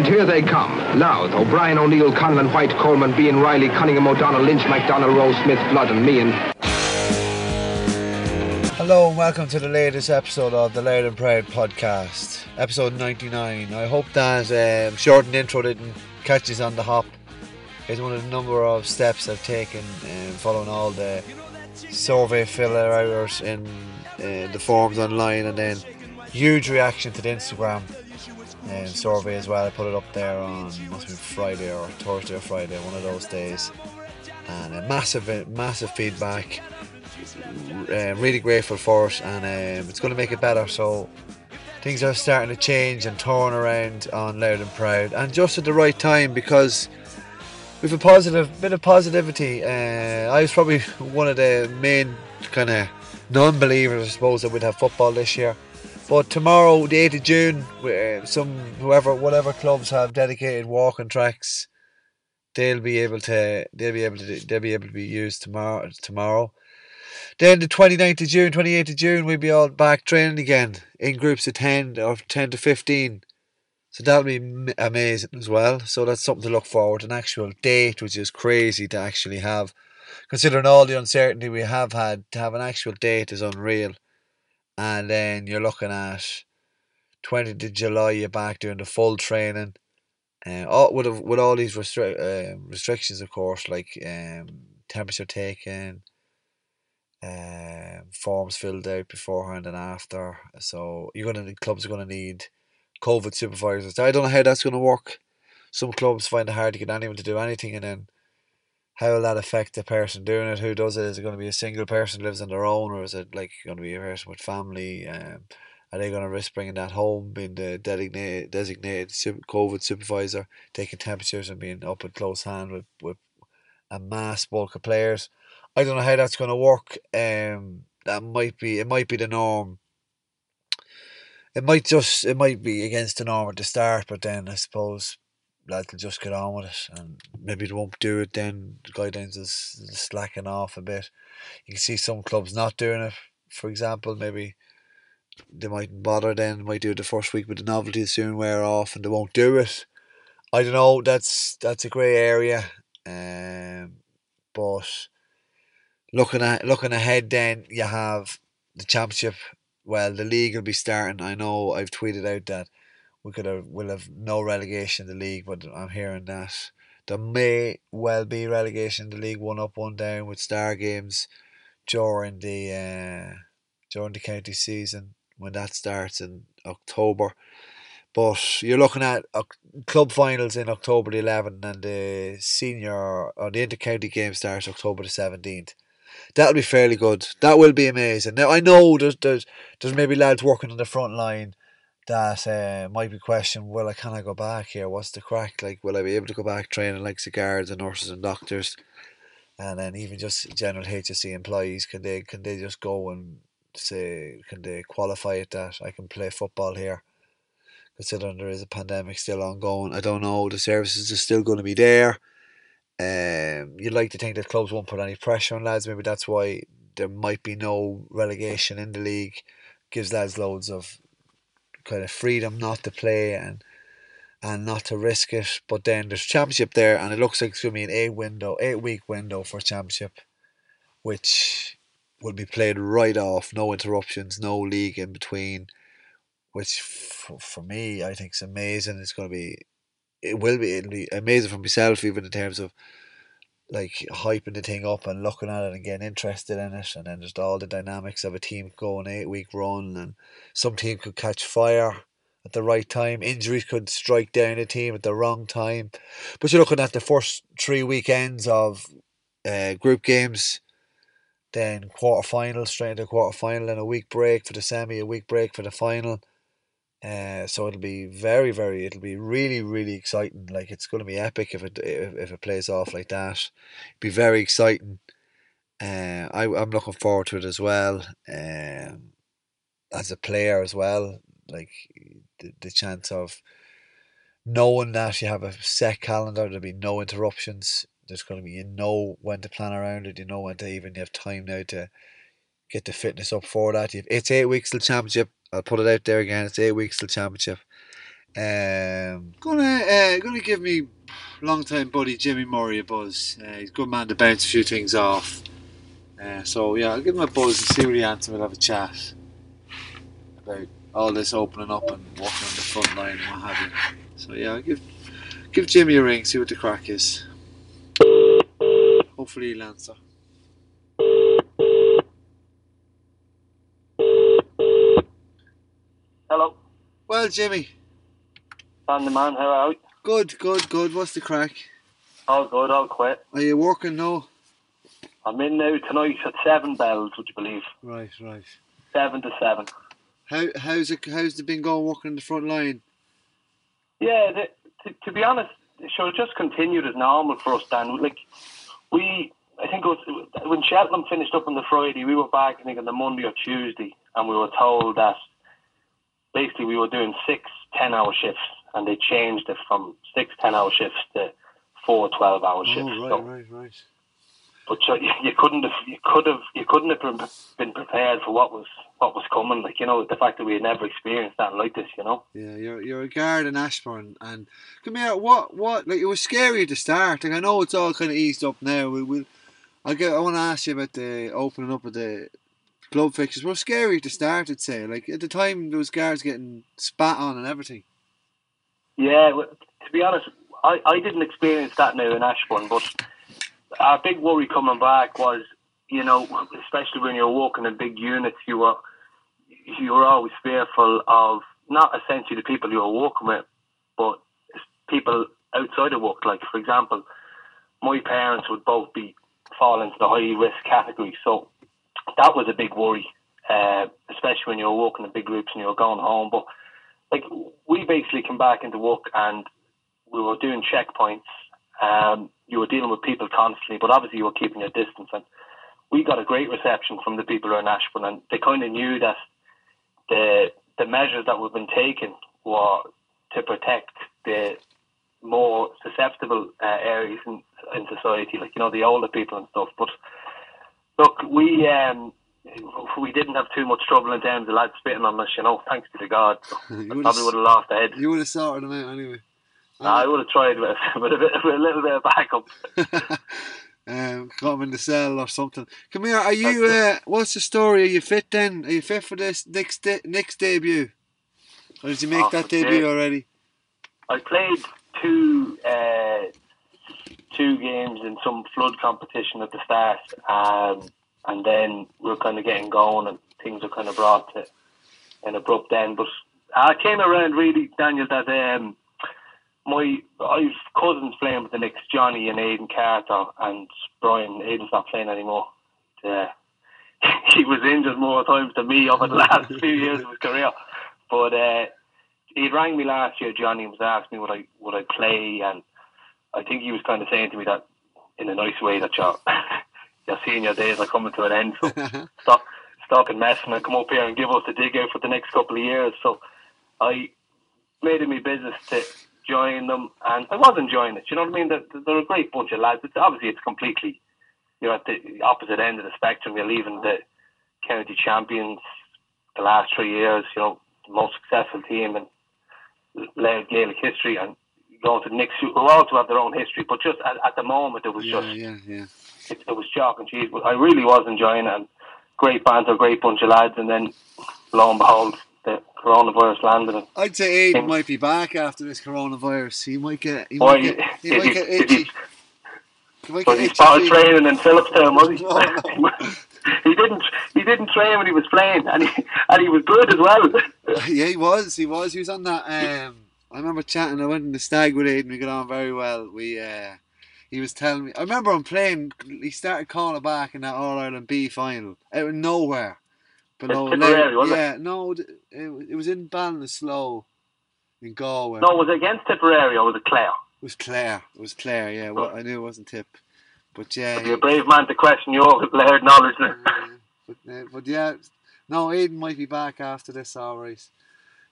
And here they come. Louth, O'Brien, O'Neill, Conlon, White, Coleman, Bean, Riley, Cunningham, O'Donnell, Lynch, McDonald, Rose, Smith, Flood, and Meehan. Hello and welcome to the latest episode of the Louth and Proud podcast, episode 99. I hope that um, shortened intro didn't catch us on the hop. It's one of the number of steps I've taken um, following all the survey filler hours in uh, the forums online and then huge reaction to the Instagram um, survey as well. I put it up there on must be Friday or Thursday or Friday, one of those days, and a massive, massive feedback. Uh, really grateful for it, and um, it's going to make it better. So things are starting to change and turn around on Louth and Proud, and just at the right time because with a positive bit of positivity. Uh, I was probably one of the main kind of non-believers, I suppose, that we'd have football this year. But tomorrow, the 8th of June, uh, some whoever, whatever clubs have dedicated walking tracks, they'll be able to, they'll be able to, they'll be able to be used tomorrow. Tomorrow. Then the 29th of June, 28th of June, we'll be all back training again in groups of 10 or 10 to 15. So that'll be amazing as well. So that's something to look forward. An actual date, which is crazy to actually have, considering all the uncertainty we have had. To have an actual date is unreal and then you're looking at 20th of July, you're back doing the full training. Uh, all, with, with all these restri- uh, restrictions, of course, like um, temperature taken, uh, forms filled out beforehand and after. So you're gonna clubs are gonna need COVID supervisors. I don't know how that's gonna work. Some clubs find it hard to get anyone to do anything, and then how will that affect the person doing it? Who does it? Is it going to be a single person lives on their own, or is it like going to be a person with family? Um, are they going to risk bringing that home, being the designated designated COVID supervisor, taking temperatures and being up at close hand with, with a mass bulk of players? I don't know how that's going to work. Um, that might be it. Might be the norm. It might just it might be against the norm at the start, but then I suppose lads will just get on with it and maybe they won't do it then. The guidelines is slacking off a bit. You can see some clubs not doing it for example maybe they mightn't bother then might do it the first week but the novelty will soon wear off and they won't do it. I don't know that's that's a grey area um, but looking at looking ahead then you have the championship. Well the league will be starting. I know I've tweeted out that we could have will have no relegation in the league, but I'm hearing that there may well be relegation in the league, one up, one down, with star games during the uh, during the county season when that starts in October. But you're looking at uh, club finals in October the 11th, and the senior or the intercounty game starts October the 17th. That'll be fairly good. That will be amazing. Now I know there's there's there's maybe lads working on the front line that uh, might be question will I can I go back here? What's the crack? Like will I be able to go back training like the guards and nurses and doctors? And then even just general HSE employees can they can they just go and say can they qualify it that I can play football here? Considering there is a pandemic still ongoing I don't know the services are still going to be there. Um, you'd like to think that clubs won't put any pressure on lads maybe that's why there might be no relegation in the league. Gives lads loads of kind of freedom not to play and and not to risk it. But then there's championship there, and it looks like it's going to be an eight window, eight week window for championship, which will be played right off, no interruptions, no league in between. Which for, for me, I think is amazing. It's going to be, it will be, it'll be amazing for myself, even in terms of like hyping the thing up and looking at it and getting interested in it and then just all the dynamics of a team going eight week run and some team could catch fire at the right time. Injuries could strike down a team at the wrong time. But you're looking at the first three weekends of uh, group games then quarter final straight into quarter final and a week break for the semi a week break for the final uh, so it'll be very, very, it'll be really, really exciting. Like it's going to be epic if it if, if it plays off like that. It'll be very exciting. Uh, I I'm looking forward to it as well. Um, as a player as well, like the the chance of knowing that you have a set calendar, there'll be no interruptions. There's going to be you know when to plan around it. You know when to even you have time now to get the fitness up for that. It's eight weeks till championship I'll put it out there again. It's eight weeks till championship. Um, gonna uh, gonna give me long time buddy Jimmy Murray a buzz. Uh, he's a good man to bounce a few things off. Uh, so yeah, I'll give him a buzz and see what he answers. We'll have a chat about all this opening up and walking on the front line and what have you. So yeah, I'll give give Jimmy a ring, see what the crack is. Hopefully he'll answer. Hello, Well, Jimmy, I'm the man. How are you? good, good, good. What's the crack? All good, all quit. Are you working now? I'm in now tonight at seven bells. Would you believe? Right, right. Seven to seven. How how's it how's it been going working in the front line? Yeah, the, to, to be honest, sure, it just continued as normal for us. Dan, like we, I think it was when Cheltenham finished up on the Friday, we were back. I think on the Monday or Tuesday, and we were told that basically we were doing six 10-hour shifts, and they changed it from six 10-hour shifts to four 12-hour shifts. Oh, right, So- right, right. but you, you couldn't have you could have you couldn't have been- prepared for what was what was coming. Like you know the fact that we had never experienced that like this. You know. Yeah, you're you're a guard in Ashbourne and come here. What what like it was scary at the start. Like I know it's all kind of eased up now. We will. I get. I want to ask you about the opening up of the club fixtures. Were scary the start. I'd say. Like at the time, was guards getting spat on and everything. Yeah, well, to be honest, I, I didn't experience that now in Ashbourne, but our big worry coming back was, you know, especially when you're walking in big units, you were you were always fearful of not essentially the people you were walking with, but people outside of work. Like for example, my parents would both be fall into the high risk category, so that was a big worry, uh, especially when you were walking in big groups and you were going home. But like we basically came back into work and we were doing checkpoints. Um, you were dealing with people constantly, but obviously you were keeping your distance. And we got a great reception from the people around Ashbourne, and they kind of knew that the the measures that we've been taking were to protect the more susceptible uh, areas in, in society, like you know the older people and stuff. But look, we um, we didn't have too much trouble in terms of lads spitting on us, you know, thanks be to God. So You I probably would have laughed the head. You would have sorted them out anyway. Nah, I would have tried with, with, a bit, with a little bit of backup. um, got him in the cell or something. Come here. Are you? Uh, what's the story? Are you fit then? Are you fit for this next de- next debut? Or did you make Oh, that debut already? I played two uh, two games in some flood competition at the start, um, and then we are kind of getting going, and things were kind of brought to an abrupt end. But I came around really, Daniel, that um, my I've cousins playing with the Knicks, Johnny and Aidan Carter, and Brian. Aidan's not playing anymore. Uh, he was injured more times than me over the last few years of his career. But uh, he rang me last year, Johnny, and was asking me would I would I play, and I think he was kind of saying to me that in a nice way that your your senior days are coming to an end. So uh-huh. stop stop and messing and come up here and give us the dig out for the next couple of years. So I made it my business to join them, and I was enjoying it. You know what I mean? They're, they're a great bunch of lads. It's obviously it's completely you're at the opposite end of the spectrum. You're leaving the county champions the last three years. You know, the most successful team in Louth Gaelic history, and going to the Knicks, who also have their own history. But just at, at the moment, it was yeah, just yeah, yeah. it, it was chalk and cheese. I really was enjoying it. And great banter, great bunch of lads, and then lo and behold, the coronavirus landed. And I'd say Aiden might be back after this coronavirus. He might get. He might get. He might he, get itchy. He might was get he spotted training in Philipstown? Was he? No, no. he didn't. He didn't train when he was playing, and he and he was good as well. yeah, he was. He was. He was on that. Um, I remember chatting. I went in the stag with Aiden. We got on very well. We. Uh, he was telling me. I remember him playing. He started calling back in that All Ireland B final out of nowhere. Below, Tipperary, wasn't it? yeah, no, it, it was in Ballinasloe in Galway. no, was it against Tipperary or was it Clare? It was Clare. It was Clare. Yeah, well, I knew it wasn't Tip, but yeah. You're a brave man to question your Louth knowledge. now. Uh, but, uh, but yeah, no, Aiden might be back after this, alright.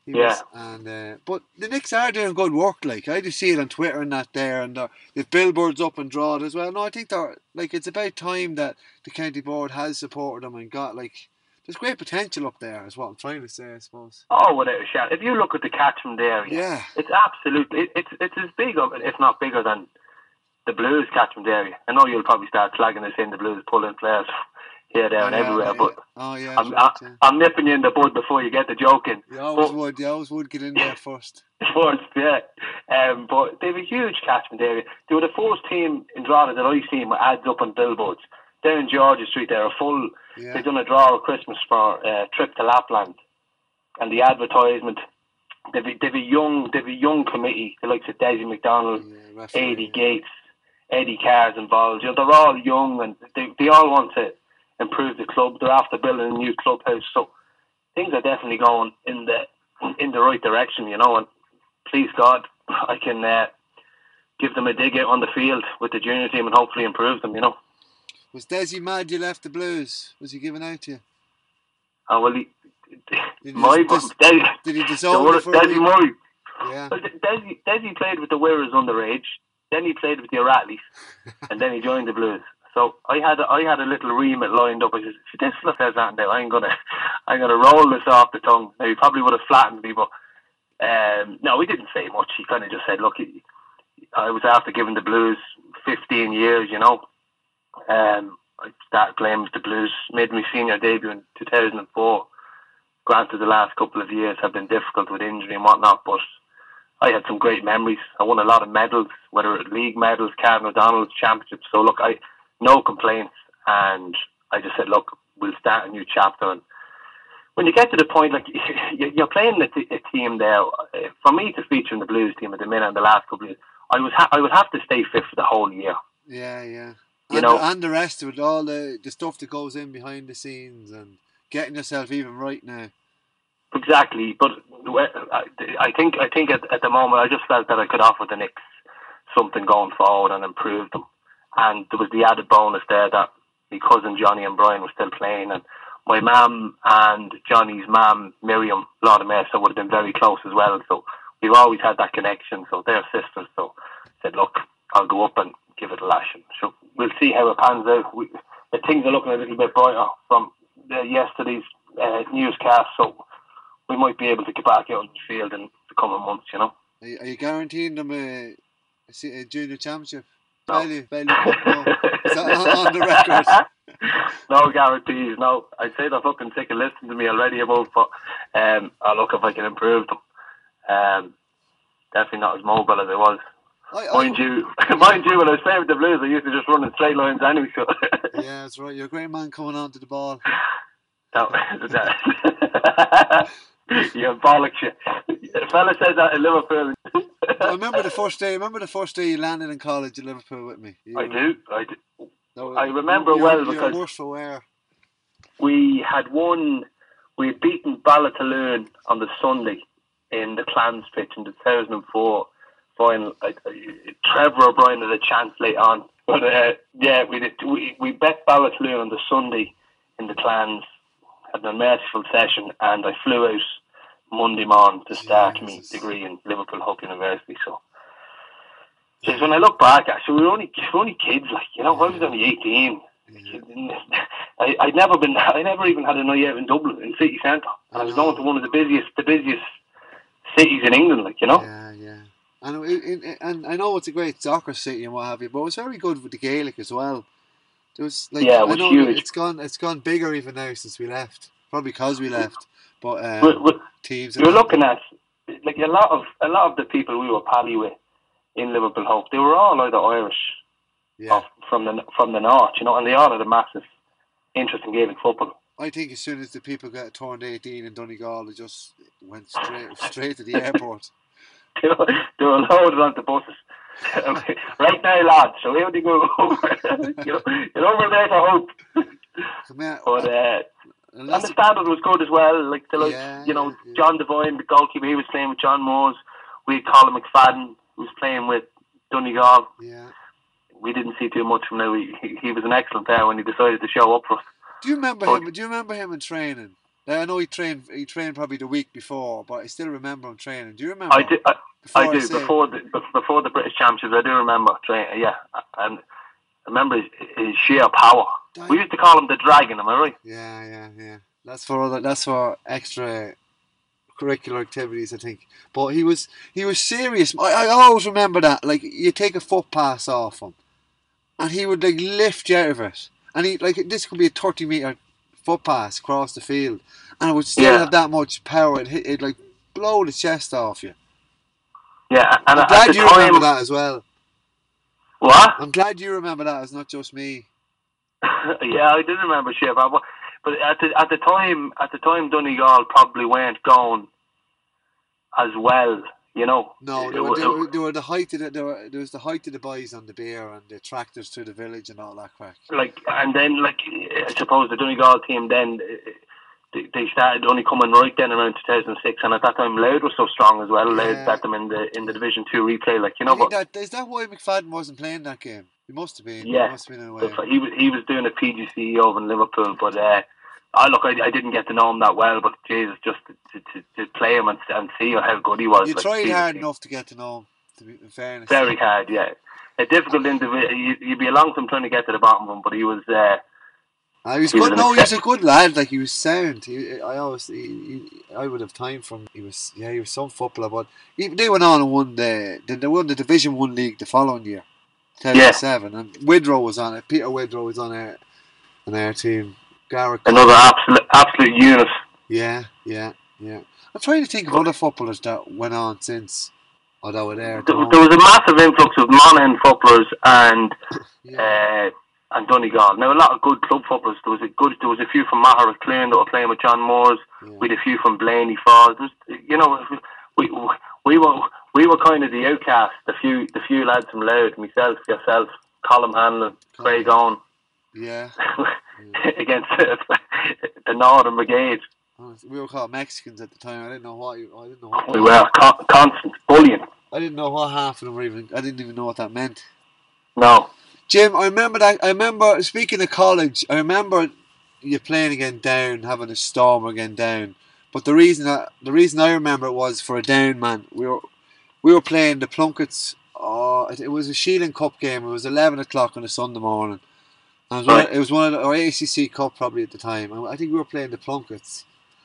He Yeah. was, and uh, but the Knicks are doing good work. Like I just see it on Twitter and that there, and uh, they've billboards up and drawn as well. No, I think they're like it's about time that the county board has supported them and got like there's great potential up there, is what I'm trying to say, I suppose. Oh, without a shout. If you look at the catchment area, Yeah. it's absolutely it, it's it's as big of if not bigger than the Blues catchment area. I know you'll probably start slagging us in the Blues pulling players here, there, and Yeah, everywhere, yeah, but Oh yeah, I'm, I, I'm nipping you in the bud before you get the joke in. yeah. You always but- would. You always would get in there first. First, yeah. Um, but they have a huge catchment area. They were the first team in Drogheda that I've seen with ads up on billboards. Down in Georgia Street, they're a full. Yeah. They've done a draw at Christmas for a trip to Lapland, and the advertisement. They've a, they've a young they've a young committee. The likes of Desi McDonald, Yeah, Eddie yeah. Gates, Eddie Carr's involved. You know, they're all young and they they all want to improve the club. They're after building a new clubhouse, so things are definitely going in the in the right direction. You know, and please God, I can uh, give them a dig out on the field with the junior team and hopefully improve them. You know, Was Desi mad you left the Blues? Was he giving out to you? and well, he, Did my dis- Desi, did he the word- for Desi? Murray. Yeah. Well, Desi, Desi played with the Wirras underage. Then he played with the O'Reillys, and then he joined the Blues. So I had I had a little remit lined up. I said, if this fella says that now, I'm gonna I'm gonna roll this off the tongue. Now he probably would have flattened me, but um, no, he didn't say much. He kind of just said, look, he, I was after giving the Blues 15 years, you know. Um, I with the Blues, made my senior debut in 2004. Granted, the last couple of years have been difficult with injury and whatnot, but I had some great memories. I won a lot of medals, whether it league medals, Cardinal O'Donnell's championships. So look, I no complaints, and I just said, look, we'll start a new chapter. And when you get to the point, like you- you're playing a, t- a team there, uh, for me to feature in the Blues team at the minute and the last couple of years, I was ha- I would have to stay fit for the whole year. Yeah, yeah. You and, know- and the rest of it, all the the stuff that goes in behind the scenes and getting yourself even right now. Exactly, but I I think I think at, at the moment I just felt that I could offer the Knicks something going forward and improve them, and there was the added bonus there that my cousin Johnny and Brian were still playing, and my mum and Johnny's mum Miriam Lord Mesa would have been very close as well. So we've always had that connection. So they're sisters. So I said, look, I'll go up and give it a lash. And so we'll see how it pans out. We, the things are looking a little bit brighter from uh, yesterday's uh, newscast. So we might be able to get back out on the field in the coming months, you know. Are you, guaranteeing them a, a a junior championship? No. Value, value. No. On, on the record? no guarantees, no. I'd say they're fucking sick of listening to me already about, but um, I'll look if I can improve them. Um, definitely not as mobile as I was. I, Mind you, mind you, when I was playing with the Blues, I used to just run in straight lines anyway. So yeah, that's right. You're a great man coming on to the ball. no, that, you bollocks you. A fella said that in Liverpool. I remember the first day. Remember the first day you landed in college in Liverpool with me. You- I do, I do. no, I remember you're- well you're because- wear. we had won, we had beaten Ballatoon on the Sunday in the Clans pitch in the 2004 final. I, I, Trevor O'Brien had a chance late on. But uh, yeah, we, did, we we bet Ballatoon on the Sunday in the Clans, had an unmerciful session, and I flew out Monday morning to start my degree in Liverpool Hope University. So. Just when I look back, actually, we were only we were only kids, like you know. I was only eighteen. I, I'd never been. I never even had a night out in Dublin in city centre, and I was going to one of the busiest, the busiest cities in England. Like you know, Yeah, yeah. And, it, it, it- and I know it's a great soccer city and what have you, but it was very good with the Gaelic as well. There was like Yeah, it I know huge. it's gone it's gone bigger even now since we left. Probably because we left. But um, We're- we're- teams you're looking at like a lot of a lot of the people we were pally with in Liverpool Hope. They were all either Irish yeah. or from the from the north, you know, and they all had a massive interest in Gaelic football. I think as soon as the people got turned eighteen in Donegal they just went straight straight to the airport. they were they were loaded onto buses. right now, lads. So here they go over. you know, get over there for hope. Come here. But uh, and and the standard was good as well. Like the like, Yeah, you know, yeah. John Devine, the goalkeeper, he was playing with John Moores. We had Colm McFadden, who was playing with Donegal. yeah. We didn't see too much from him. He, he was an excellent player when he decided to show up for us. Do you remember But- him? Do you remember him in training? Now, I know he trained. He trained probably the week before, but I still remember him training. Do you remember? I do, I, Before I do. say- Before the before the British Championships, I do remember training. Yeah, and I remember his, his sheer power. We used to call him the Dragon. Am I right? Yeah, yeah, yeah. That's for other. That's for extra curricular activities, I think. But he was he was serious. I, I always remember that. Like you take a foot pass off him, and he would like lift you out of it. And he like this could be a thirty meter foot pass across the field, and it would still Yeah. have that much power. It it like blow the chest off you. Yeah, and I'm glad you time, remember that as well. what? I'm glad you remember that. It's not just me. yeah, I did remember shit, but but at the at the time at the time Donegal probably weren't going as well, you know. No, they were, they were, they were the height of the, they were, there was the height of the boys on the beer and the tractors through the village and all that crack. like and then like I suppose the Donegal team then they, they started only coming right then around 2006, and at that time Louth was so strong as well. Louth Yeah. got them in the in the Division Two replay, like you know. But that, is that why McFadden wasn't playing that game? He must have been. Yeah. He must have been in a way. he was he was doing a PGC over in Liverpool, but. uh I look, I, I didn't get to know him that well, but Jesus, just to, to, to play him and, and see how good he was. You like, tried hard he- enough to get to know him. To be in fairness, Very hard, yeah. A difficult individual. You, you'd be a long time trying to get to the bottom of him, but he was. Uh, Uh, he was he good. an No, he was a good lad. Like he was sound. He, I always, he, he, I would have time from. He was, yeah, he was some footballer. But he, they went on and won the, they won the Division One league the following year, two thousand seven. And Widrow was on it. Peter Widrow was on our, on our team. Garrett. another absolute absolute unit. Yeah, yeah, yeah. I'm trying to think of other footballers that went on since. Oh, that were there. There, was a massive influx of Monaghan footballers and Yeah. uh, and Donegal. Now a lot of good club footballers. There was a good. There was a few from Magheracloone that were playing with John Moores. yeah. We had a few from Blaney Faughs. Was- You know, we we were we were kind of the outcast. The few the few lads from Louth, myself, yourself, Colin Hanlon, Craig Owen, yeah. against the Northern Brigade. We were called Mexicans at the time. I didn't know what. you- I didn't know what. We were con- constant bullying. I didn't know what half of them were even. I didn't even know what that meant. No, Jim, I remember that. I remember speaking of college. I remember you playing again down, having a storm again down. But the reason that the reason I remember it was for a down man. We were we were playing the Plunkets. Oh, it, it was a Shielding Cup game. It was eleven o'clock on a Sunday morning. And it was, one, Right. it was one of the, or ACC Cup probably at the time. I, I think we were playing the Plunkets.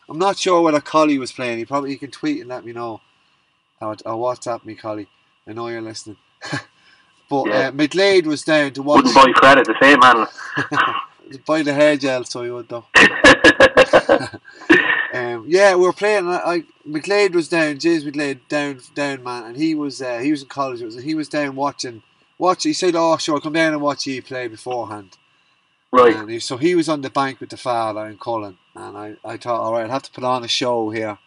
I'm not sure whether Collie was playing. He probably he can tweet and let me know. Or, or WhatsApp me, Collie. I know you're listening. but Yeah. uh, McLeod was down to watch wouldn't buy credit the same man. buy the hair gel, so you would though. Um, yeah, we were playing. I, I McLeod was down. James McLeod down, down man, and he was uh, he was in college. Was, he was down watching. Watch. He said, "Oh, sure, come down and watch you play beforehand." right. And he, so he was on the bank with the father and Colin, and I, I thought, all right, I'll have to put on a show here,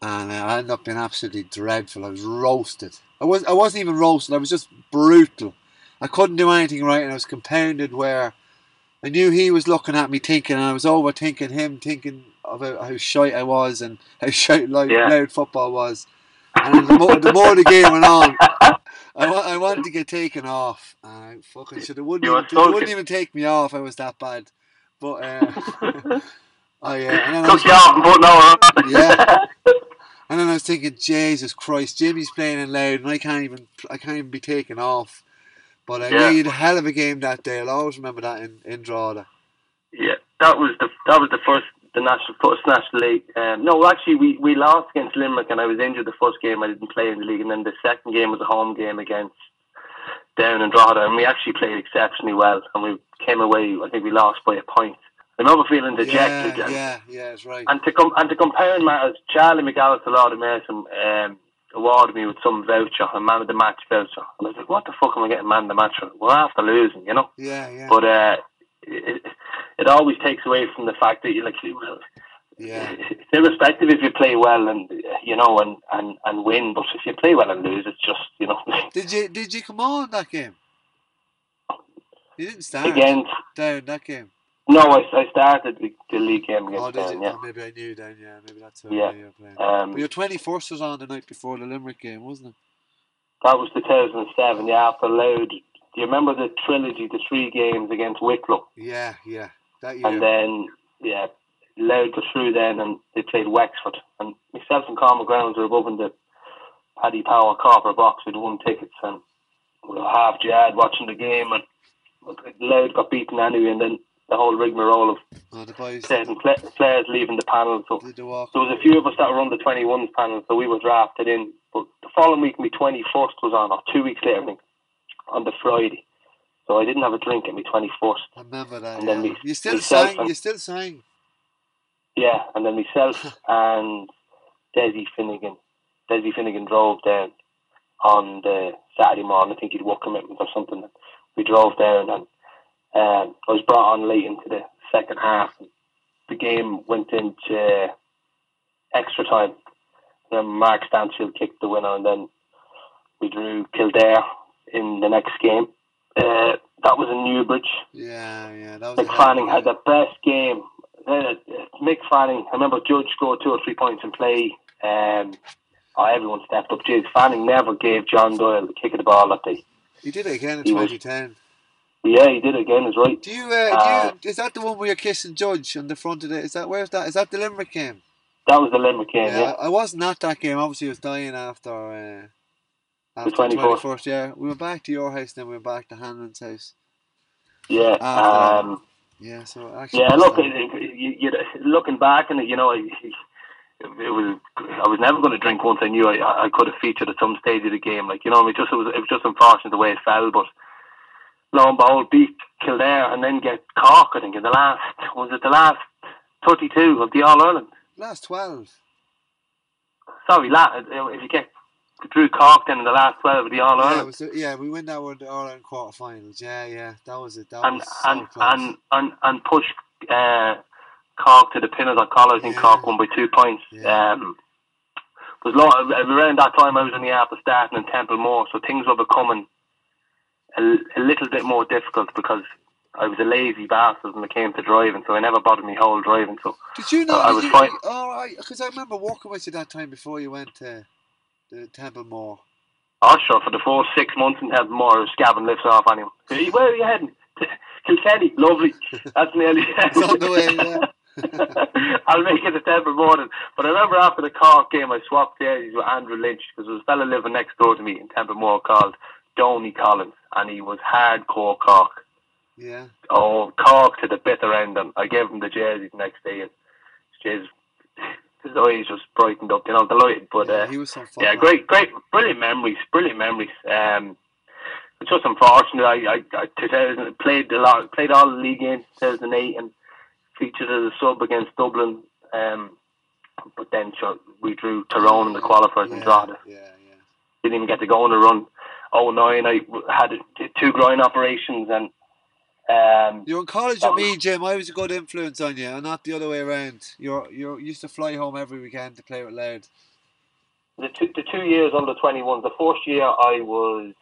and uh, I ended up being absolutely dreadful. I was roasted. I was I wasn't even roasted. I was just brutal. I couldn't do anything right, and I was compounded where I knew he was looking at me, thinking, and I was overthinking him, thinking about how shite I was and how shite Louth, Yeah. Louth football was. And the more, the more the game went on, I, wa- I wanted to get taken off. I fucking should have wouldn't even, they wouldn't even take me off. I was that bad. But uh, I uh, and then I was, Took you off and put no on. Yeah. and then I was thinking, Jesus Christ, Jimmy's playing in Louth, and I can't even I can't even be taken off. But uh, yeah. You a hell of a game that day. I'll always remember that in in Drogheda. Yeah, that was the that was the first the national first national league. Um, no, actually, we, we lost against Limerick, and I was injured the first game. I didn't play in the league, and then the second game was a home game against Down and Drogheda, and we actually played exceptionally well, and we came away. I think we lost by a point. I remember feeling dejected. Yeah, and, yeah, yeah, that's right. and to com- and to compound matters, Charlie McAllister, Lord of Mason, um, awarded me with some voucher, a man of the match voucher, and I was like, "What the fuck am I getting man of the match for? We're after losing, you know." Yeah, yeah, But uh, it, it always takes away from the fact that you like yeah. it's irrespective if you play well and you know and, and, and win, but if you play well and lose, it's just you know Did you did you come on that game? You didn't start against. down that game. No, I, I started the, the league game Oh, against did you? Yeah. Oh, maybe I knew then. Yeah, maybe that's how Yeah. you were playing. Um, but your twenty first was on the night before the Limerick game, wasn't it? that was 2007. Yeah, after Louth. Do you remember the trilogy, the three games against Wicklow, Yeah, yeah. That year. and then yeah, Louth got through then, and they played Wexford, and myself and Carl Grounds were above in the Paddy Power copper box with one tickets, and we were half jarred watching the game, and Louth got beaten anyway, and then the whole rigmarole of Oh, the boys players, and play, players leaving the panel. So did the walk. there was a few of us that were on the 21s panel, so we were drafted in. But the following week, my 21st was on, or two weeks later, I think, on the Friday. So I didn't have a drink at my 21st. I remember that. And then yeah. we- you still sang. You still sang. Yeah, and then myself and Desi Finnegan, Desi Finnegan drove down on the Saturday morning. I think he'd work commitments or something. We drove down and um, I was brought on late into the second half. The game went into extra time. Then Mark Stansfield kicked the winner, and then we drew Kildare in the next game. Uh, that was in Newbridge. Yeah, yeah. That was. Mick Fanning had the best game. Uh, Mick Fanning, I remember Judge scored two or three points in play. Um, oh, everyone stepped up. Jeez, Fanning never gave John Doyle the kick of the ball that day. He did it again in he was- 2010. Yeah, he did again. Is right. Do you? Uh, Uh, do you? Is that the one where you're kissing Judge on the front of it? Is that where's that? Is that the Limerick game? That was the Limerick game. Yeah, Yeah, I I wasn't at that game. Obviously, I was dying after. Uh, after the 24th. 21st, yeah. We went back to your house, then we went back to Hanlon's house. yeah. Ah, Um, Yeah, so actually. yeah. Look, it, it, you, you, looking back it, you know, it, it was. I was never going to drink once I knew I, I could have featured at some stage of the game. Like you know, it just it was it was just unfortunate the way it fell, but. Lo and behold, beat Kildare and then get Cork. I think in the last was it the last thirty-two of the All Ireland. last 12. Sorry, la- if you get Drew Cork then in the last twelve of the All Ireland. was, yeah, we went that one the All Ireland quarterfinals. Yeah, yeah, that was it. That and was so and, close. and and and push uh, Cork to the pin of the collar. I think Yeah. Cork won by two points. Yeah. Um, was lot around that time I was in the after starting in Templemore, so things were becoming a, a little bit more difficult because I was a lazy bastard when it came to driving, so I never bothered me whole driving. So Did you know? I did was you, fine. All right, because I remember walking with you that time before you went to the Templemore. Oh, sure, for the first six months in Templemore, I was scabbing lifts off anyone. Hey, Where are you heading? Kilkenny, lovely. That's nearly It's on the way, yeah. I'll make it a Temple morning. But I remember after the Cork game, I swapped jerseys with Andrew Lynch because there was a fella living next door to me in Templemore called Donny Collins, and he was hardcore Cork. Yeah. Oh, Cork to the bitter end, and I gave him the jersey the next day, and his, his eyes just brightened up, you know, delighted. But yeah, uh, he was some fun. yeah, man. great, great, brilliant memories, brilliant memories. Um, it's just unfortunate. I, I, I 2000 played a lot, played all the league games in 2008, and featured as a sub against Dublin. Um, but then we drew Tyrone in the qualifiers and yeah, Drogheda. Yeah, yeah. Didn't even get to go on a run. Oh nine, I had two groin operations and. Um, You were in college with me, Jim. I was a good influence on you, and not the other way around. You're you used to fly home every weekend to play with Louth. the two, the two years under 21, the first year I was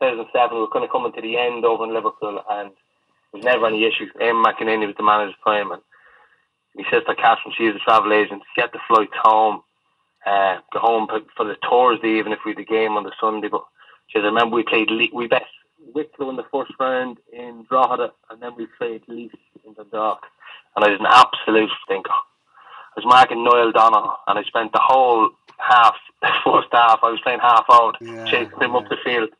2007, we were kind of coming to the end over in Liverpool and there was never any issue. Eamonn McEneaney was the manager at the time and my sister Catherine, she was a travel agent, had the flights home, uh, go home for- for the Thursday even if we had the game on the Sunday. But said, I remember we played, Le- we bet Wicklow in the first round in Drogheda and then we played Leaf in the Dock. And I was an absolute stinker. I was marking Noel Donoghue and I spent the whole half, first half, I was playing half out, Yeah, chasing him yeah. up the field.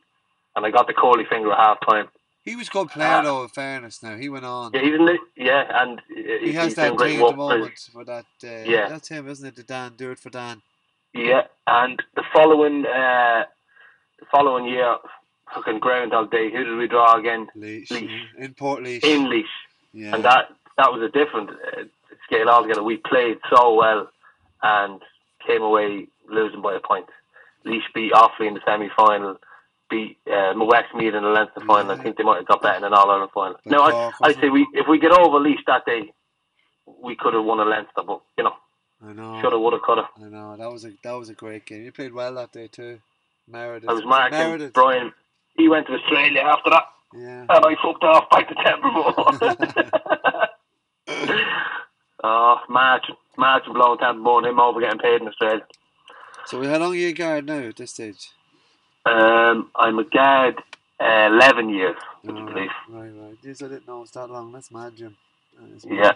And I got the curly finger at half time. He was good player, though. In fairness, now he went on. Yeah, he's in the, yeah, and uh, he has that great thing at the for moment for that. Uh, Yeah. that's him, isn't it? The Dan, do it for Dan. Yeah, and the following uh, the following year, fucking Groundhog Day. Who did we draw again? Laois, Laois. in Portlaoise. In Laois, yeah. and that that was a different uh, scale altogether. We played so well and came away losing by a point. Laois beat Offaly in the semi final. Beat uh, Westmeath in the Leinster final. I think they might have got better in an All Ireland final. But No, I, I say we if we get over Laois that day, we could have won a Leinster, but you know, I know. shoulda, woulda, coulda. I know. That was a that was a great game. You played well that day too. Meredith. I was marking Meredith. Brian. He went to Australia after that. Yeah. and I fucked off back to Templemore. oh, March, March and blowing Templemore and him over getting paid in Australia. So how long are you a guard now at this stage? Um, I'm a guard uh, 11 years, would you Oh, believe? right, right. Yes, I didn't know it's that long. That's mad, Jim. That Yeah.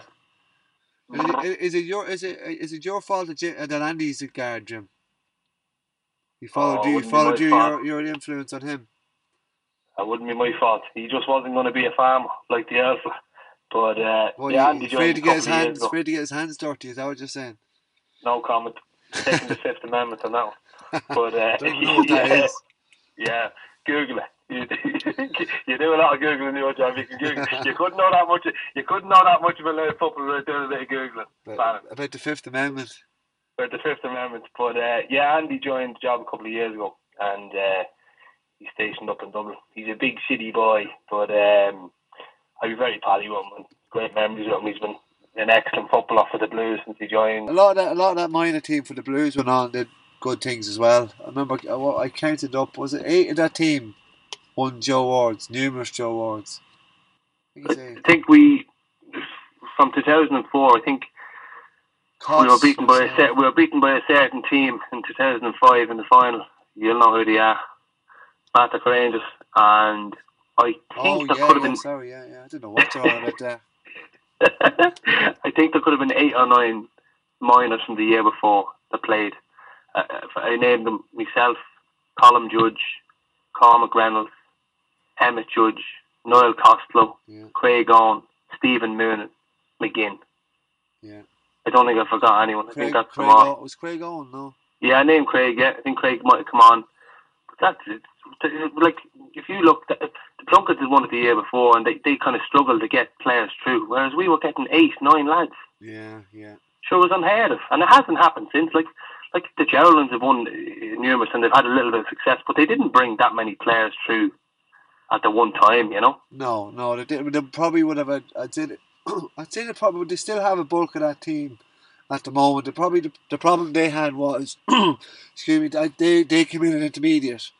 Is it, is it your is it is it your fault that, Jim, that Andy's a guard, Jim? He followed Oh, you. He followed you. You're, you're an influence on him. That wouldn't be my fault. He just wasn't going to be a farmer like the Alpha. But uh, Well, yeah, Andy he's afraid to get his hands, afraid to get his hands dirty. Is that what you're saying? No comment. Taking the Fifth Amendment on that one. But uh, Don't know what that yeah, yeah, Google it. You, you do a lot of googling in your job. You can Google. You couldn't know that much. You couldn't know that much about football without doing a bit of googling. About, about the Fifth Amendment. About the Fifth Amendment. But uh, yeah, Andy joined the job a couple of years ago, and uh, he's stationed up in Dublin. He's a big city boy, but um, I'd be very pally with him. And great memories with him. He's been an excellent footballer for the Blues since he joined. A lot of that, a lot of that minor team for the Blues went on did good things as well. I remember I, I counted up. Was it eight of that team won Joe Awards, numerous Joe Awards. I think. I think we, from 2004, I think we were beaten by a set, we were beaten by a certain team in 2005 in the final. You'll know who they are, Mattock Rangers, and I think Oh there yeah, could have yeah, been, sorry, yeah, yeah. I didn't know what on about there. I think there could have been eight or nine minors from the year before that played. Uh, I named them myself, Colin Judge, Cormac Reynolds, Emmett Judge, Niall Costello, Yeah, Craig Owen, Stephen Moonan, McGinn. yeah. I don't think I forgot anyone. I think that's Craig, all. Owen- was Craig Owen? No. Yeah, I named Craig. Yeah, I think Craig might have come on. But that's it. Like if you look, the Plunkett is one of the year before, and they, they kind of struggled to get players through, whereas we were getting eight, nine lads. Yeah, yeah. Sure, it was unheard of, and it hasn't happened since. Like like the Geraldines have won uh, numerous, and they've had a little bit of success, but they didn't bring that many players through at the one time. You know. No, no, they, did, they probably would have. Had, I'd say, that- I'd say they probably they still have a bulk of that team at the moment. The probably the, the problem they had was, excuse me, they they came in at intermediate,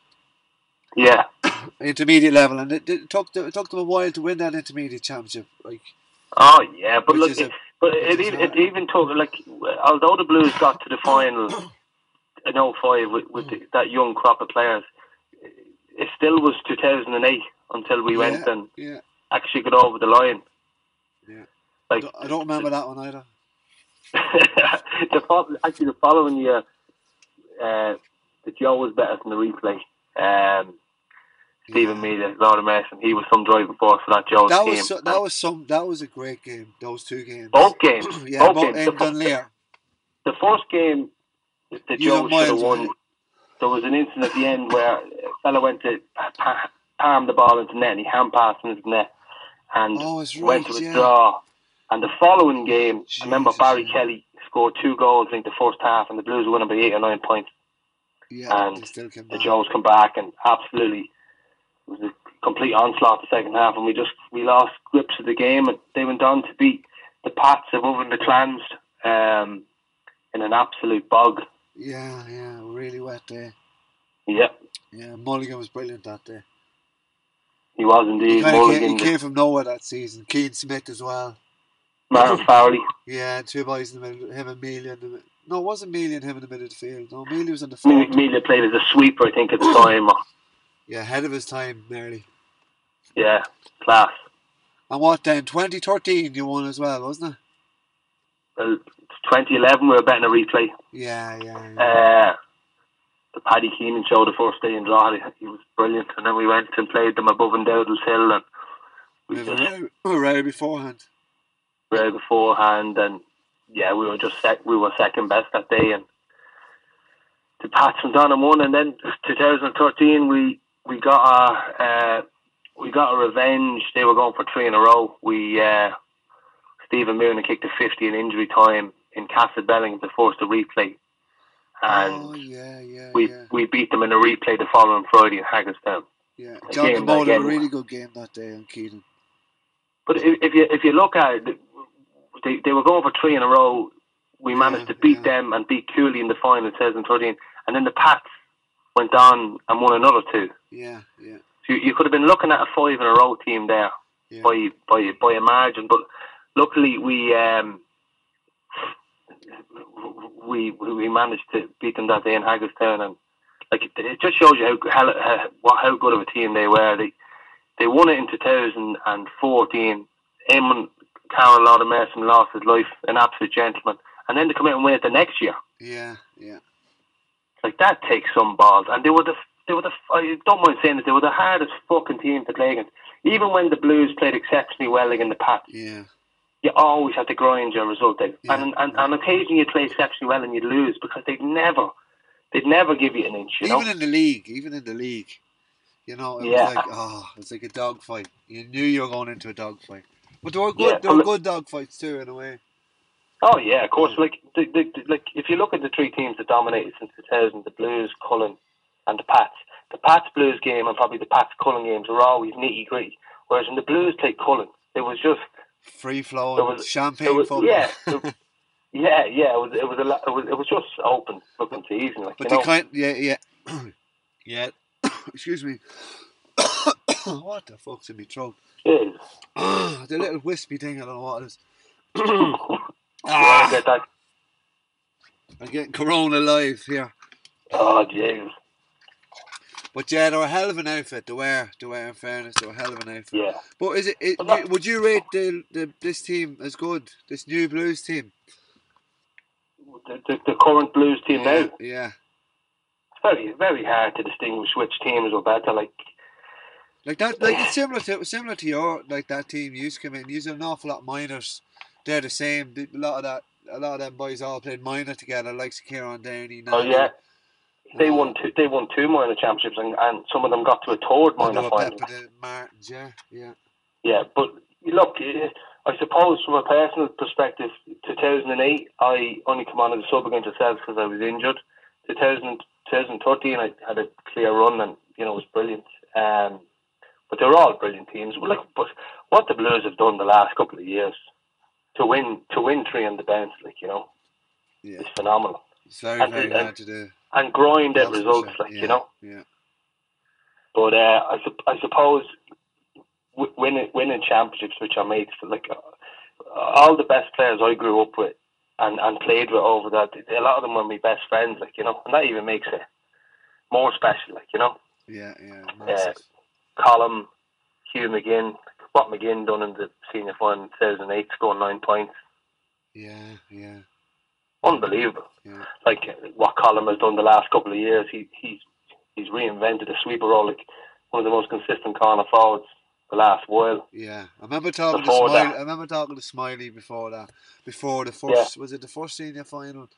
Yeah. intermediate level, and it, it took them, it took them a while to win that intermediate championship. Like, Oh yeah, but look, is a- it, but it, even- it even took like although the Blues got to the final in 05 with, with the, that young crop of players, it still was 2008 until we went and yeah. actually got over the line. Like don't, I don't remember that one either. the actually the following year, uh, the Joe was better than the replay. Um, Stephen Yeah. Mealy, Lord of Mercy, he was some driving force for that Joe's That team. was so, that was some that was a great game. Those two games. both games. yeah, both both games. The, fir- the first game the Joe should have won. There was an incident at the end where a fella went to pa- pa- palm the ball into net and he hand passed into the net and Oh, it's went to to Yeah. And the following game, I remember Barry. Kelly scored two goals in the first half and the Blues were winning by eight or nine points. Yeah, and they still came The. Joes come back and absolutely it was a complete onslaught the second half and we just we lost grips of the game and they went on to beat the Pats of Oven the Clans um, in an absolute bog. Yeah, yeah, really wet day. Yeah, Yeah, Mulligan was brilliant that day. he was indeed. kinda came, he came from nowhere that season. Keane Smith as well. Martin Fowley. Yeah, two boys in the middle. Him and Mealy in the middle. No, it wasn't Mealy and him in the middle of the field. No, Mealy was on the front. Mealy played as a sweeper, I think, at the time. Yeah, ahead of his time, nearly. Yeah, class. And what then? 2013 you won as well, wasn't it? Well, 2011, we were betting a replay. Yeah, yeah, yeah. Uh, the Paddy Keenan show the first day in Drogheda. He was brilliant. And then we went and played them above in Dowdall's Hill and we we were we were row beforehand. and yeah, we were just sec- we were second best that day and the Pats and won and then 2013 we we got a uh, we got a revenge. They were going for three in a row. We uh, Stephen Moon kicked a 50 in injury time in Castle Castlebelling to force the replay. And oh, yeah, yeah, we yeah. we beat them in a replay the following Friday in Haggardstown. yeah. John that had a really good game that day on Keaton. But if, if you if you look at it, they they were going for three in a row. We managed to beat yeah. them and beat Cooley in the final, in 2013, and then the Pats went on and won another two. Yeah, yeah, So you, you could have been looking at a five in a row team there yeah. by by by a margin. But luckily we um we we managed to beat them that day in Haggardstown, and like it, it just shows you how how how, how good of a team they were. They they won it in 2014. Eamon Carroll Lord of Merson lost his life, an absolute gentleman, and then to come out and win it the next year. Yeah, yeah. Like that takes some balls, and they were the they were the I don't mind saying it, they were the hardest fucking team to play against. even when the Blues played exceptionally well against the Pats, Yeah. you always had to grind your result out. Yeah. And, and and occasionally you'd play exceptionally well and you'd lose because they'd never, they'd never give you an inch. You even know. in the league, even in the league, you know, it Yeah. was like oh, it was like a dogfight. You knew you were going into a dogfight, but there were good, Yeah, there were good dogfights too in a way. Oh yeah, of course. Like the, the, like if you look at the three teams that dominated since 2000, the Blues, Cullen, and the Pats. The Pats Blues game and probably the Pats Cullen games were always nitty gritty. Whereas when the Blues played Cullen, it was just Free flowing, was- champagne was- football. yeah, it- yeah, yeah. It was it was a lot, it was it was just open looking season. Like But you they know, kind, yeah, yeah, yeah. Excuse me. what the fuck's in my throat? Jeez. the little wispy thing. I don't know what it is. Yeah, ah, get that. I'm getting Corona live here. Oh jeez. But yeah, they were a hell of an outfit. They were, they were. In fairness, they were a hell of an outfit. Yeah. But is it? it But that- would you rate the, the this team as good? This new Blues team? The, the, the current Blues team yeah, now. yeah. It's very very hard to distinguish which teams are better. Like Like that, like it's similar to similar to your like that team used to come in. Use an awful lot of minors. They're the same. A lot of that, a lot of them boys all played minor together. Like Kieran Downey. oh Nani, yeah. They won two. They won two minor championships, and, and some of them got to a third minor final. Martins. Yeah, yeah, Yeah, but look, eh, I suppose from a personal perspective, 2008, I only come on as a sub against yourself because I was injured. 2000, 2013, I had a clear run and, you know, it was brilliant. Um, but they're all brilliant teams. Well, Like, but what the Blues have done the last couple of years to win to win three on the bounce, like, you know, yeah. is phenomenal. It's very And- very and- hard to do. And grind out results, like, yeah, you know. Yeah, But uh, I, sup- I suppose w- winning winning championships, which are for like uh, all the best players I grew up with and, and played with over that, a lot of them were my best friends, like you know, and that even makes it more special, like you know. yeah, yeah. Massive. Colm, Hugh McGinn, what McGinn done in the senior final in 2008, scoring nine points, Yeah, yeah, unbelievable. yeah. Like what Colm has done the last couple of years, he he's he's reinvented the sweeper role, like one of the most consistent corner forwards the last while. Yeah, I remember talking to Smiley. that. I remember talking to Smiley before that. Before the first, was it the first senior final?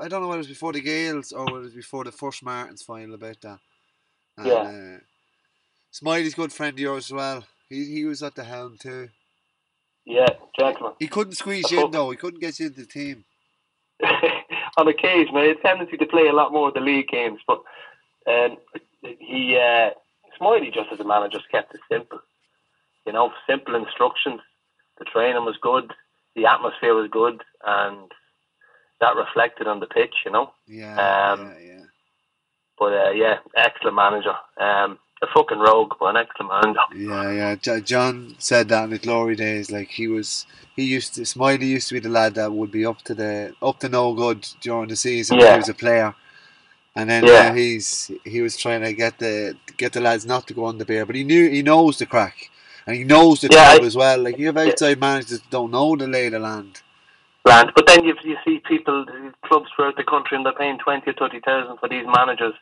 I don't know whether it was before the Gaels or whether it was before the first Martins final about that. And, Yeah. Uh, Smiley's good friend of yours as well. He he was at the helm too. Yeah, gentlemen. He couldn't squeeze you in though. He couldn't get you into the team. on occasion, I had a tendency to play a lot more of the league games, but um, he uh, Smiley just as a manager just kept it simple. You know, simple instructions. The training was good, the atmosphere was good, and that reflected on the pitch. You know, Yeah, Um, yeah, yeah. but uh, yeah, excellent manager. Um, a fucking rogue, but an excellent. Yeah, yeah. J- John said that in the glory days. Like he was, he used to. Smiley used to be the lad that would be up to the up to no good during the season. when Yeah. He was a player, and then Yeah. now he's he was trying to get the get the lads not to go on the beer, but he knew he knows the crack, and he knows the Yeah, club I- as well. Like you have Yeah. outside managers that don't know the lay of the land. land. But then you you see people, clubs throughout the country, and they're paying twenty or thirty thousand for these managers.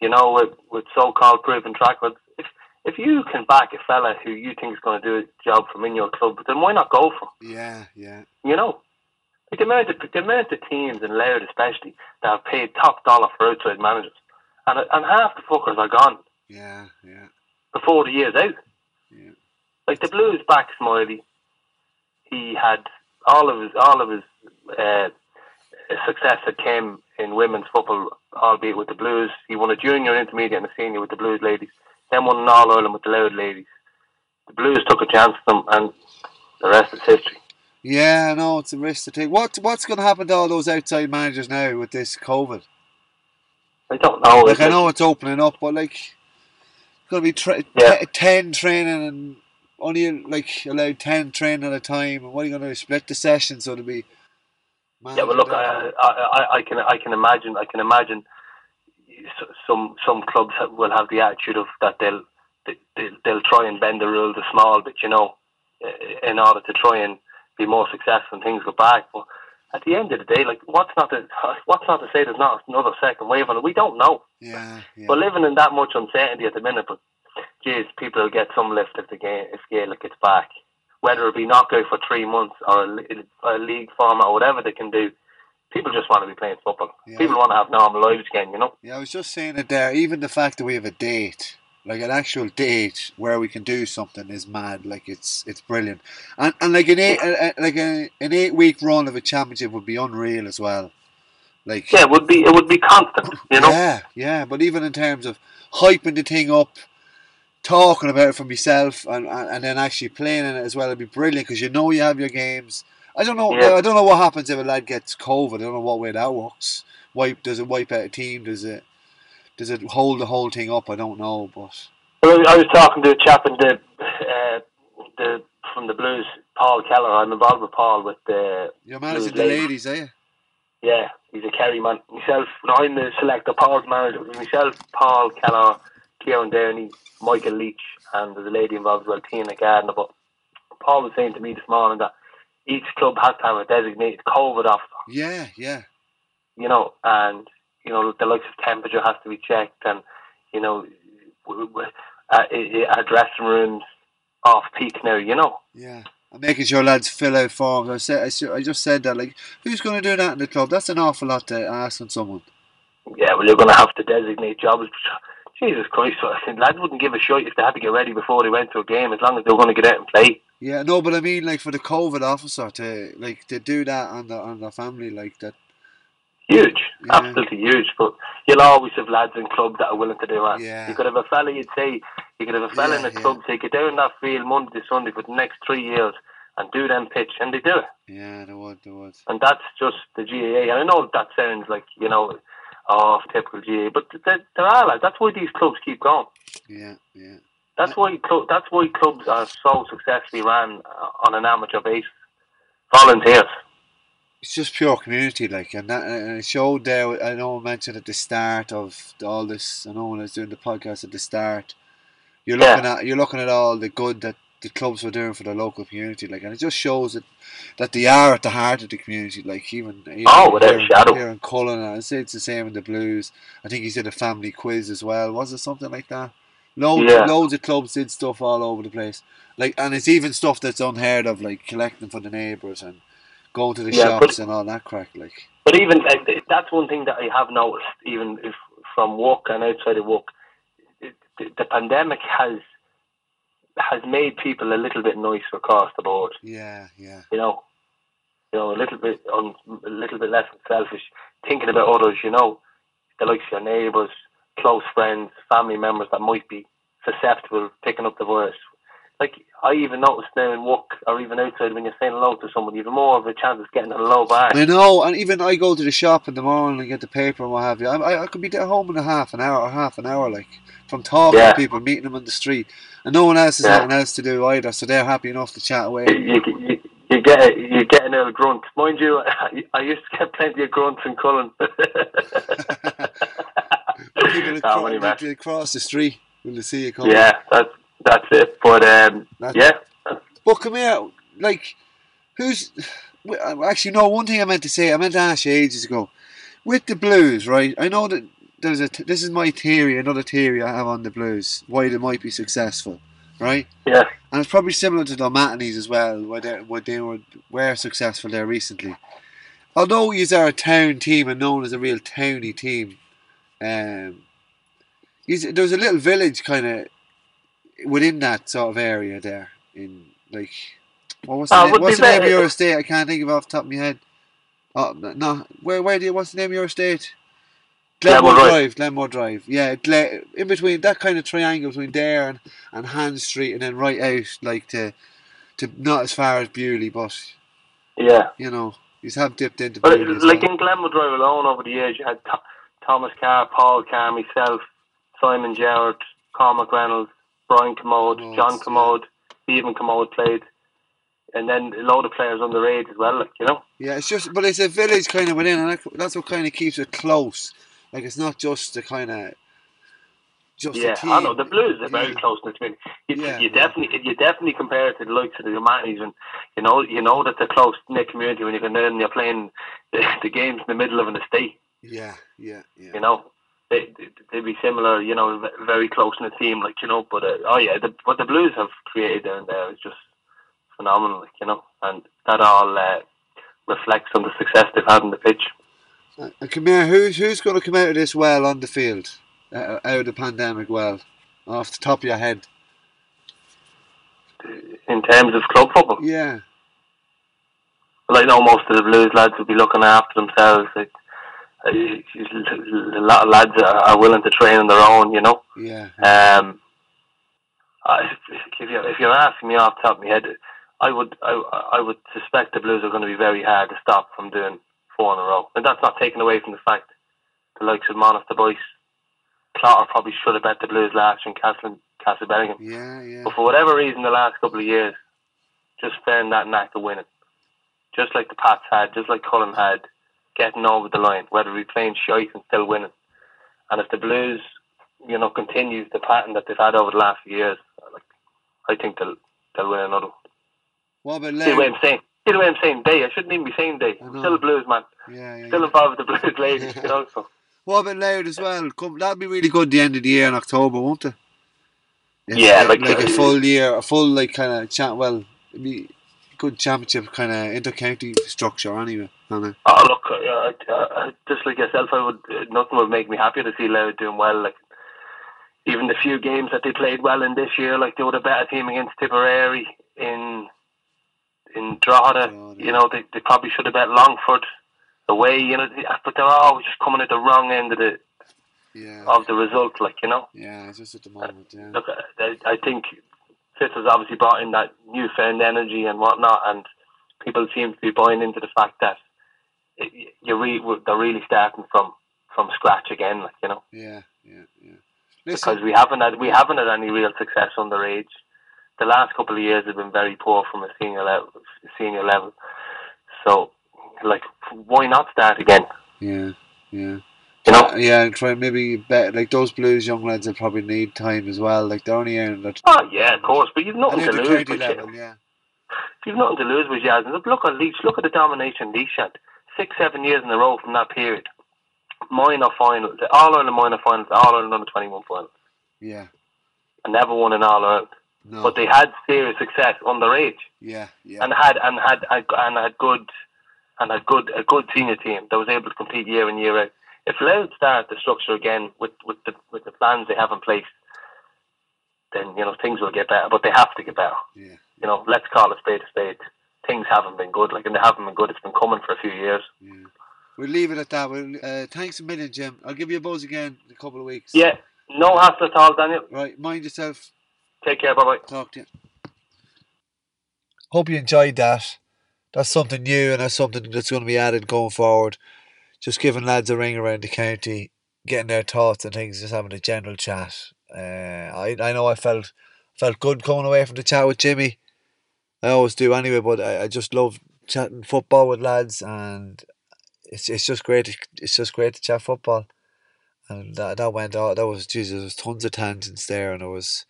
You know, with with so-called proven track records. If if you can back a fella who you think is going to do a job from in your club, then why not go for? him? Yeah, yeah, You know, like the amount of the amount of teams in Louth especially that have paid top dollar for outside managers, and and half the fuckers are gone yeah, yeah, before the year's out. Yeah. Like the Blues back Smiley, he had all of his all of his uh, success that came in women's football, albeit with the Blues. He won a junior, intermediate, and a senior with the Blues ladies. Then won an All Ireland with the Louth ladies. The Blues took a chance on them, and the rest is history. yeah. I know it's a risk to take. What what's going to happen to all those outside managers now with this COVID? I don't know. Like I know it's opening up, but like it's gonna be tra- Yeah. te- ten training and only like allowed ten training at a time. And what are you gonna do? Split the session so it'll be. Yeah, but look, I, I, I, can, I can imagine, I can imagine some some clubs will have the attitude of that they'll they- they'll try and bend the rules a small bit, you know, in order to try and be more successful and things go back. But at the end of the day, like what's not to what's not to say there's not another second wave on it? We don't know. yeah, yeah, We're living in that much uncertainty at the minute, but geez, people will get some lift if the game if Gaelic gets back, whether it be knockout for three months or a, a league format or whatever they can do. People just want to be playing football. Yeah. People want to have normal lives again, you know. Yeah, I was just saying it there. Even the fact that we have a date, like an actual date where we can do something, is mad. Like it's it's brilliant, and and like an eight uh, uh, like a, an eight week run of a championship would be unreal as well. Like Yeah, it would be it would be constant, you know. yeah, yeah. But even in terms of hyping the thing up, talking about it from yourself, and and, and then actually playing in it as well, it'd be brilliant because you know you have your games. I don't know. Yeah. I don't know what happens if a lad gets COVID. I don't know what way that works. Wipe does it wipe out a team? Does it does it hold the whole thing up? I don't know, but Well, I was talking to a chap in the uh, the from the Blues, Paul Keller. I'm involved with Paul with the you're managing the ladies. ladies, are you? Yeah, he's a Kerry man. Myself, no, I'm the selector. Paul's manager. Myself, Paul Keller, Kieran Downey, Michael Leach, and there's a lady involved as well, Tina Gardner. But Paul was saying to me this morning that each club has to have a designated COVID officer, Yeah, yeah, you know, and, you know, the likes of temperature has to be checked and, you know, uh, our dressing rooms off peak now, you know. yeah. I'm making sure lads fill out forms. I said, I just said that. Like, who's going to do that in the club? That's an awful lot to ask on someone. Yeah, well, you're going to have to designate jobs. Jesus Christ, I think lads wouldn't give a shit if they had to get ready before they went to a game, as long as they were going to get out and play. Yeah, no, but I mean, like for the COVID officer to like to do that on the on the family like that. Huge, Yeah. absolutely huge. But you'll always have lads in club that are willing to do that. Yeah. You could have a fella, you'd say, you could have a fella Yeah, in a club say, get down that field Monday to Sunday for the next three years and do them pitch, and they do it. Yeah, they would, they would. And that's just the GAA. And I know that sounds like, you know, off typical GAA, but there, there are lads. That's why these clubs keep going. Yeah, yeah. That's why cl- that's why clubs are so successfully ran uh, on an amateur basis. Volunteers. It's just pure community, like, and that and it showed there. I know I mentioned at the start of all this. I know when I was doing the podcast at the start, you're Yeah. looking at you're looking at all the good that the clubs were doing for the local community, like, and it just shows that that they are at the heart of the community. Like, even, even Oh, without here, shadow. here in Cullen, and say it's the same in the Blues. I think he did a family quiz as well. Was it something like that? Loads, Yeah. loads of clubs did stuff all over the place. Like, and it's even stuff that's unheard of, like collecting for the neighbours and going to the Yeah, but- shops and all that crack. Like, But even uh, that's one thing that I have noticed, even if from work and outside of work, it, the, the pandemic has has made people a little bit nicer across the board. yeah, yeah, You know, you know, a little bit on a little bit less selfish, thinking about others. You know, the likes of your neighbours, close friends, family members that might be susceptible to picking up the virus. Like I even noticed now in work or even outside when you're saying hello to someone, have more of a chance of getting a low back. I know. And even I go to the shop in the morning and get the paper and what have you. I, I, I could be at home in a half an hour or half an hour, like from talking Yeah. to people, meeting them on the street, and no one else has Yeah. anything else to do either. So they're happy enough to chat away. you, you, you get you get an old grunt. Mind you, I used to get plenty of grunts in Cullen. people across, many like, matches? they cross the street when they see you coming. Yeah, that's that's it. But um, That's- yeah, But come here, like, who's. Actually, no, one thing I meant to say, I meant to ask you ages ago. With the Blues, right? I know that there's a. This is my theory, another theory I have on the Blues, why they might be successful, right? yeah, And it's probably similar to the Matanies as well, where they, where they were, were successful there recently. Although you are a town team and known as a real towny team, um, there's a little village kind of within that sort of area there. In like, what was the, Oh, name, what's the name of your estate? I can't think of off the top of my head. Oh no, where where do you, what's the name of your estate? Glenmore Glenmore Drive. Drive, Glenmore Drive. Yeah, Gle- in between that kind of triangle between there and, and Hand Street, and then right out like to to not as far as Bewley, but yeah. you know, you have dipped into But Bewley. like well. in Glenmore Drive alone over the years, you had Th- Thomas Carr, Paul Carr, myself, Simon Gerrard, Cormac Reynolds, Brian Commode, Commode, John yeah. Commode, Stephen Commode played, and then a load of players underage as well. Like you know. Yeah, it's just, but it's a village kind of within, and that's what kind of keeps it close. Like it's not just the kind of just Yeah. I know the Blues are very Yeah. close knit community. You, Yeah, you yeah. definitely, you definitely compare it to the likes of the Humanities, and you know, you know that the close knit community when you down and you're playing the, the games in the middle of an estate. Yeah, yeah, yeah. You know, they they'd be similar, you know, very close in the team, like you know. But uh, oh yeah, the, what the Blues have created down there is just phenomenal, like you know, and that all uh, reflects on the success they've had on the pitch. Uh, come here, who's who's going to come out of this well on the field, uh, out of the pandemic well, off the top of your head? In terms of club football, Yeah, well, I know most of the Blues lads will be looking after themselves. Like, uh, a lot of lads are, willing to train on their own, you know. yeah, Um, if you if you're asking me off the top of my head, I would I, I would suspect the Blues are going to be very hard to stop from doing four in a row, and that's not taken away from the fact the likes of Monmouth, the boys, Clotter probably should have bet the Blues last year in Castle Castlebellingham, yeah, yeah, but for whatever reason, the last couple of years, just found that knack of winning, just like the Pats had, just like Cullen had, getting over the line, whether we playing shite and still winning, and if the Blues you know, continues the pattern that they've had over the last few years, like, I think they'll they'll win another. What about See the way Laird? I'm saying. See the way I'm saying day. I shouldn't even be saying day. I I'm still a blues man. Yeah, yeah, Still yeah. involved with the blues ladies, you know. So What about Louth as well? Come, that'd be really good. The end of the year in October, won't it? If- Yeah, like- like a uh, full year, a full like kind of chat. Well, be good championship kind of inter-county structure anyway. Anna. oh look, uh, uh, just like yourself, I would uh, nothing would make me happier to see Louth doing well. Like even the few games that they played well in this year, like they were a better team against Tipperary in in Drogheda. Drogheda. You know, they they probably should have bet Longford away. You know, but they're always just coming at the wrong end of the Yeah, of the result. Like you know. yeah, it's just at the moment. Yeah, look, I, I think Fitz has obviously brought in that newfound energy and whatnot, and people seem to be buying into the fact that it, you re- they're really starting from from scratch again, like you know, yeah, yeah, yeah. because we haven't had we haven't had any real success underage. The last couple of years have been very poor from a senior level. Senior level, so like, why not start again? yeah, yeah. You know? Yeah, and try maybe bet like those Blues young lads will probably need time as well. Like they're only earning that. Oh yeah, of course, but you've nothing to lose. inter-county But you, level, yeah, you've nothing to lose with. And look at Laois. Look at the domination Laois had. Six, seven years in a row from that period. Minor finals, All Ireland minor finals, All Ireland under twenty one finals, yeah. and never won an All Ireland. No, But they had serious success underage, yeah, yeah, and had and had and had good and had good a good senior team that was able to compete year in year out. If Louth start the structure again with with the with the plans they have in place, then you know things will get better. But they have to get better. yeah. You know, let's call a spade a spade. Things haven't been good, like and they haven't been good. It's been coming for a few years. Yeah. We'll leave it at that. We'll, uh, thanks a million, Jim. I'll give you a buzz again in a couple of weeks. Yeah, no hassle at all, Daniel. Right, mind yourself. Take care. Bye bye. Talk to you. Hope you enjoyed that. That's something new and that's something that's going to be added going forward. Just giving lads a ring around the county, getting their thoughts and things, just having a general chat. Uh, I I know I felt felt good coming away from the chat with Jimmy. I always do anyway, but I, I just love chatting football with lads and it's it's just great. To, it's just great to chat football, and that that went out. That was Jesus. There was tons of tangents there, and it was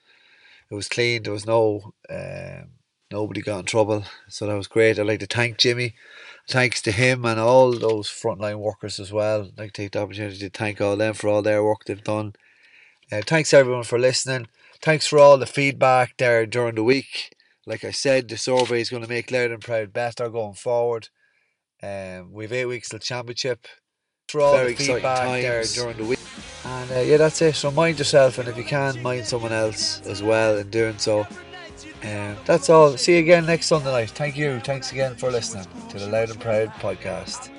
it was clean. There was no um, nobody got in trouble, so that was great. I'd like to thank Jimmy. Thanks to him and all those frontline workers as well. I'd like to take the opportunity to thank all them for all their work they've done. Uh, thanks everyone for listening. Thanks for all the feedback there during the week. Like I said, the survey is going to make Louth and Proud better going forward. Um, we've eight weeks till championship. For all Very the feedback there during the week. And uh, yeah, that's it. So mind yourself, and if you can, mind someone else as well in doing so. Um, that's all. See you again next Sunday night. Thank you. Thanks again for listening to the Louth and Proud podcast.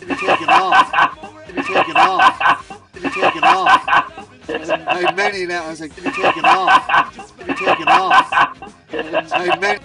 You're taking off. You're taking off. You're taking off. I many now. I was like, you're taking off. You're taking off. I many.